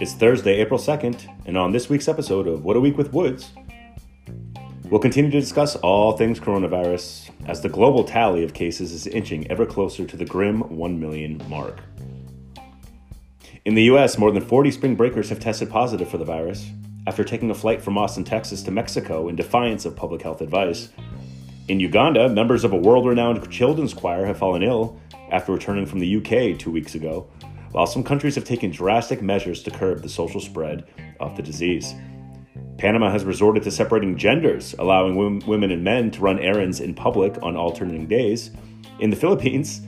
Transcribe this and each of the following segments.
It's Thursday, April 2nd, and on this week's episode of What a Week with Woods, we'll continue to discuss all things coronavirus as the global tally of cases is inching ever closer to the grim 1 million mark. In the US, more than 40 spring breakers have tested positive for the virus after taking a flight from Austin, Texas to Mexico in defiance of public health advice. In Uganda, members of a world renowned children's choir have fallen ill after returning from the UK two weeks ago, while some countries have taken drastic measures to curb the social spread of the disease. Panama has resorted to separating genders, allowing women and men to run errands in public on alternating days. In the Philippines,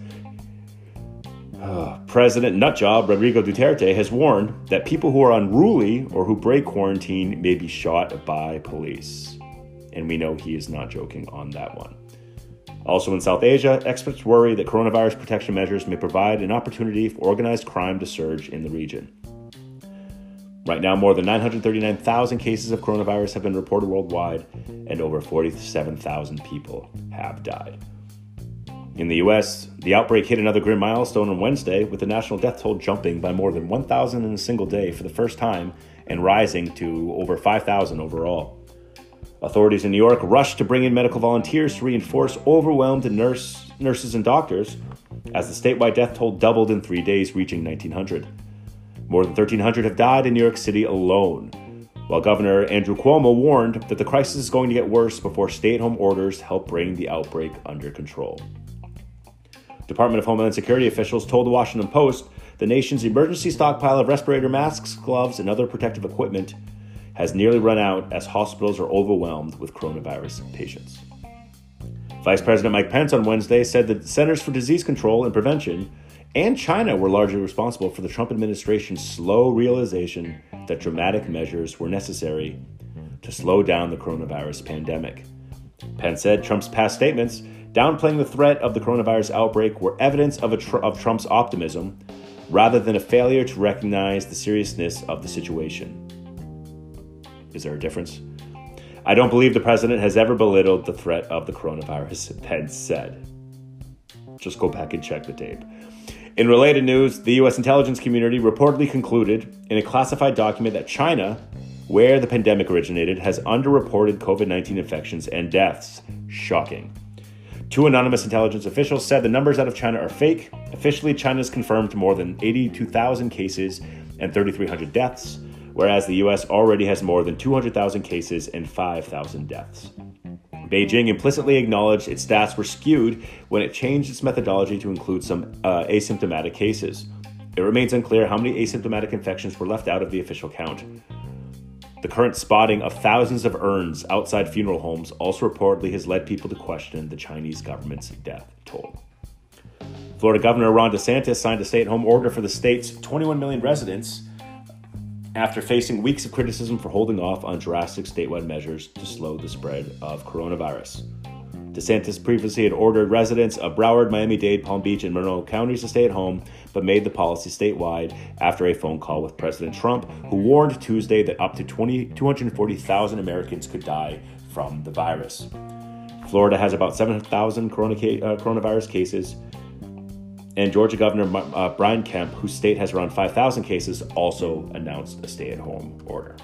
uh, President Nutjob Rodrigo Duterte has warned that people who are unruly or who break quarantine may be shot by police. And we know he is not joking on that one. Also in South Asia, experts worry that coronavirus protection measures may provide an opportunity for organized crime to surge in the region. Right now, more than 939,000 cases of coronavirus have been reported worldwide, and over 47,000 people have died. In the US, the outbreak hit another grim milestone on Wednesday, with the national death toll jumping by more than 1,000 in a single day for the first time and rising to over 5,000 overall. Authorities in New York rushed to bring in medical volunteers to reinforce overwhelmed nurse, nurses and doctors as the statewide death toll doubled in three days, reaching 1,900. More than 1,300 have died in New York City alone, while Governor Andrew Cuomo warned that the crisis is going to get worse before stay at home orders help bring the outbreak under control. Department of Homeland Security officials told the Washington Post the nation's emergency stockpile of respirator masks, gloves, and other protective equipment has nearly run out as hospitals are overwhelmed with coronavirus patients. Vice President Mike Pence on Wednesday said that Centers for Disease Control and Prevention and China were largely responsible for the Trump administration's slow realization that dramatic measures were necessary to slow down the coronavirus pandemic. Pence said Trump's past statements, downplaying the threat of the coronavirus outbreak, were evidence of, tr- of Trump's optimism rather than a failure to recognize the seriousness of the situation. Is there a difference? I don't believe the president has ever belittled the threat of the coronavirus, Pence said. Just go back and check the tape. In related news, the U.S. intelligence community reportedly concluded in a classified document that China, where the pandemic originated, has underreported COVID 19 infections and deaths. Shocking. Two anonymous intelligence officials said the numbers out of China are fake. Officially, China has confirmed more than 82,000 cases and 3,300 deaths whereas the US already has more than 200,000 cases and 5,000 deaths. Beijing implicitly acknowledged its stats were skewed when it changed its methodology to include some uh, asymptomatic cases. It remains unclear how many asymptomatic infections were left out of the official count. The current spotting of thousands of urns outside funeral homes also reportedly has led people to question the Chinese government's death toll. Florida Governor Ron DeSantis signed a stay at home order for the state's 21 million residents after facing weeks of criticism for holding off on drastic statewide measures to slow the spread of coronavirus. DeSantis previously had ordered residents of Broward, Miami Dade, Palm Beach, and Monroe counties to stay at home, but made the policy statewide after a phone call with President Trump, who warned Tuesday that up to 20, 240,000 Americans could die from the virus. Florida has about 7,000 corona uh, coronavirus cases, and Georgia Governor uh, Brian Kemp, whose state has around 5,000 cases, also announced a stay at home order.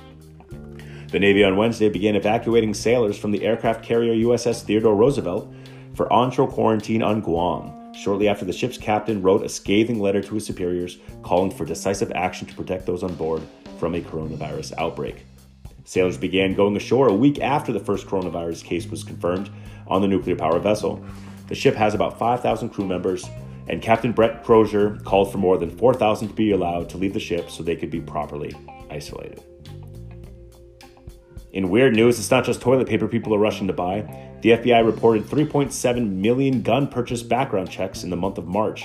The Navy on Wednesday began evacuating sailors from the aircraft carrier USS Theodore Roosevelt for onshore quarantine on Guam, shortly after the ship's captain wrote a scathing letter to his superiors calling for decisive action to protect those on board from a coronavirus outbreak. Sailors began going ashore a week after the first coronavirus case was confirmed on the nuclear power vessel. The ship has about 5,000 crew members and Captain Brett Crozier called for more than 4,000 to be allowed to leave the ship so they could be properly isolated. In weird news, it's not just toilet paper people are rushing to buy. The FBI reported 3.7 million gun purchase background checks in the month of March,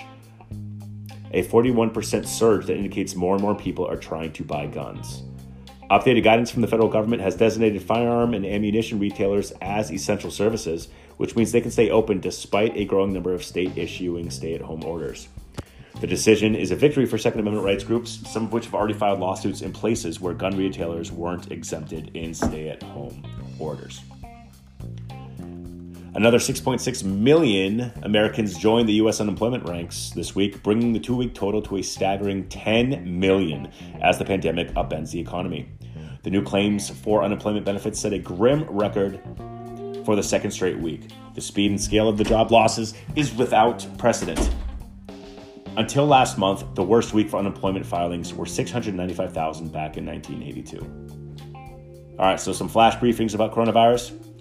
a 41% surge that indicates more and more people are trying to buy guns. Updated guidance from the federal government has designated firearm and ammunition retailers as essential services, which means they can stay open despite a growing number of state issuing stay at home orders. The decision is a victory for Second Amendment rights groups, some of which have already filed lawsuits in places where gun retailers weren't exempted in stay at home orders. Another 6.6 million Americans joined the U.S. unemployment ranks this week, bringing the two week total to a staggering 10 million as the pandemic upends the economy. The new claims for unemployment benefits set a grim record for the second straight week. The speed and scale of the job losses is without precedent. Until last month, the worst week for unemployment filings were 695,000 back in 1982. All right, so some flash briefings about coronavirus.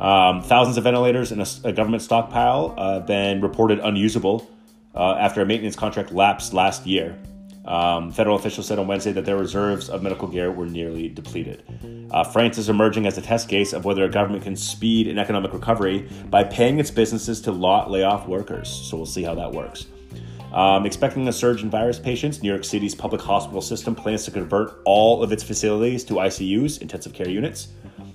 Um, thousands of ventilators in a, a government stockpile uh, been reported unusable uh, after a maintenance contract lapsed last year. Um, federal officials said on Wednesday that their reserves of medical gear were nearly depleted. Uh, France is emerging as a test case of whether a government can speed an economic recovery by paying its businesses to lay off workers. So we'll see how that works. Um, expecting a surge in virus patients, New York City's public hospital system plans to convert all of its facilities to ICUs, intensive care units.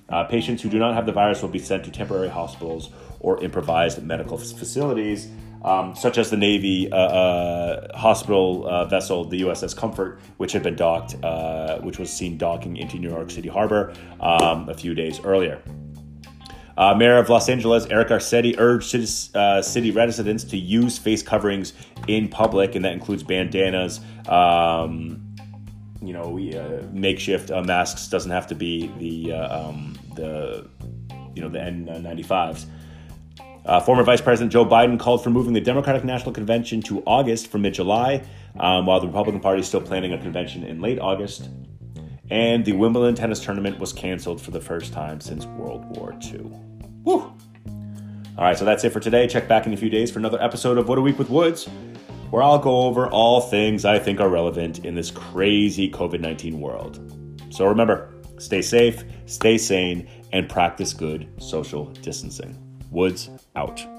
Uh, patients who do not have the virus will be sent to temporary hospitals or improvised medical facilities, um, such as the Navy uh, uh, hospital uh, vessel, the USS Comfort, which had been docked, uh, which was seen docking into New York City Harbor um, a few days earlier. Uh, Mayor of Los Angeles, Eric Garcetti, urged uh, city, residents to use face coverings in public, and that includes bandanas. Um, you know, uh, makeshift uh, masks doesn't have to be the uh, um, the you know the N95s. Uh, former Vice President Joe Biden called for moving the Democratic National Convention to August from mid July, um, while the Republican Party is still planning a convention in late August. And the Wimbledon tennis tournament was canceled for the first time since World War II. Woo! All right, so that's it for today. Check back in a few days for another episode of What a Week with Woods where I'll go over all things I think are relevant in this crazy COVID 19 world. So remember, stay safe, stay sane, and practice good social distancing. Woods out.